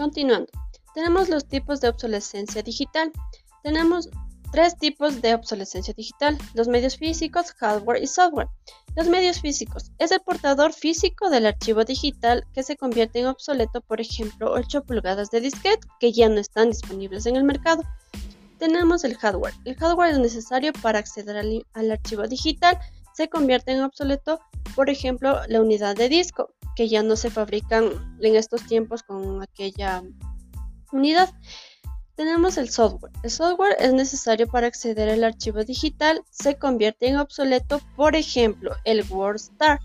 Continuando, tenemos los tipos de obsolescencia digital. Tenemos tres tipos de obsolescencia digital, los medios físicos, hardware y software. Los medios físicos es el portador físico del archivo digital que se convierte en obsoleto, por ejemplo, 8 pulgadas de disquete que ya no están disponibles en el mercado. Tenemos el hardware. El hardware es necesario para acceder al, al archivo digital, se convierte en obsoleto, por ejemplo, la unidad de disco, que ya no se fabrican en estos tiempos con aquella unidad. Tenemos el software. El software es necesario para acceder al archivo digital, se convierte en obsoleto, por ejemplo, el WordStar,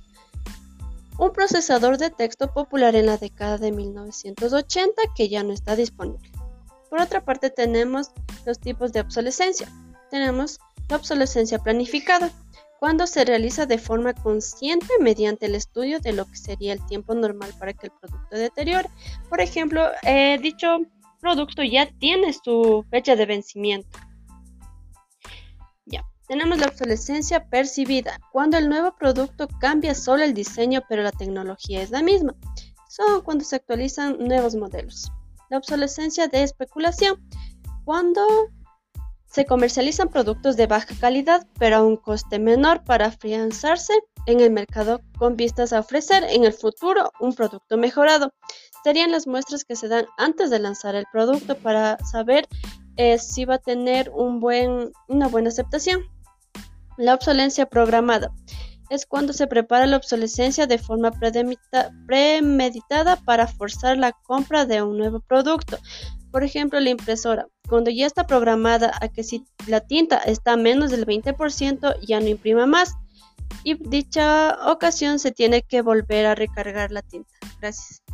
un procesador de texto popular en la década de 1980 que ya no está disponible. Por otra parte, tenemos los tipos de obsolescencia. Tenemos la obsolescencia planificada, cuando se realiza de forma consciente mediante el estudio de lo que sería el tiempo normal para que el producto deteriore. Por ejemplo, he dicho producto ya tiene su fecha de vencimiento. Ya, tenemos la obsolescencia percibida, cuando el nuevo producto cambia solo el diseño pero la tecnología es la misma. Son cuando se actualizan nuevos modelos. La obsolescencia de especulación, cuando se comercializan productos de baja calidad pero a un coste menor para afianzarse en el mercado con vistas a ofrecer en el futuro un producto mejorado serían las muestras que se dan antes de lanzar el producto para saber eh, si va a tener una buena aceptación. La obsolencia programada es cuando se prepara la obsolescencia de forma premeditada para forzar la compra de un nuevo producto. Por ejemplo, la impresora, cuando ya está programada a que si la tinta está a menos del 20% ya no imprima más y dicha ocasión se tiene que volver a recargar la tinta. Gracias.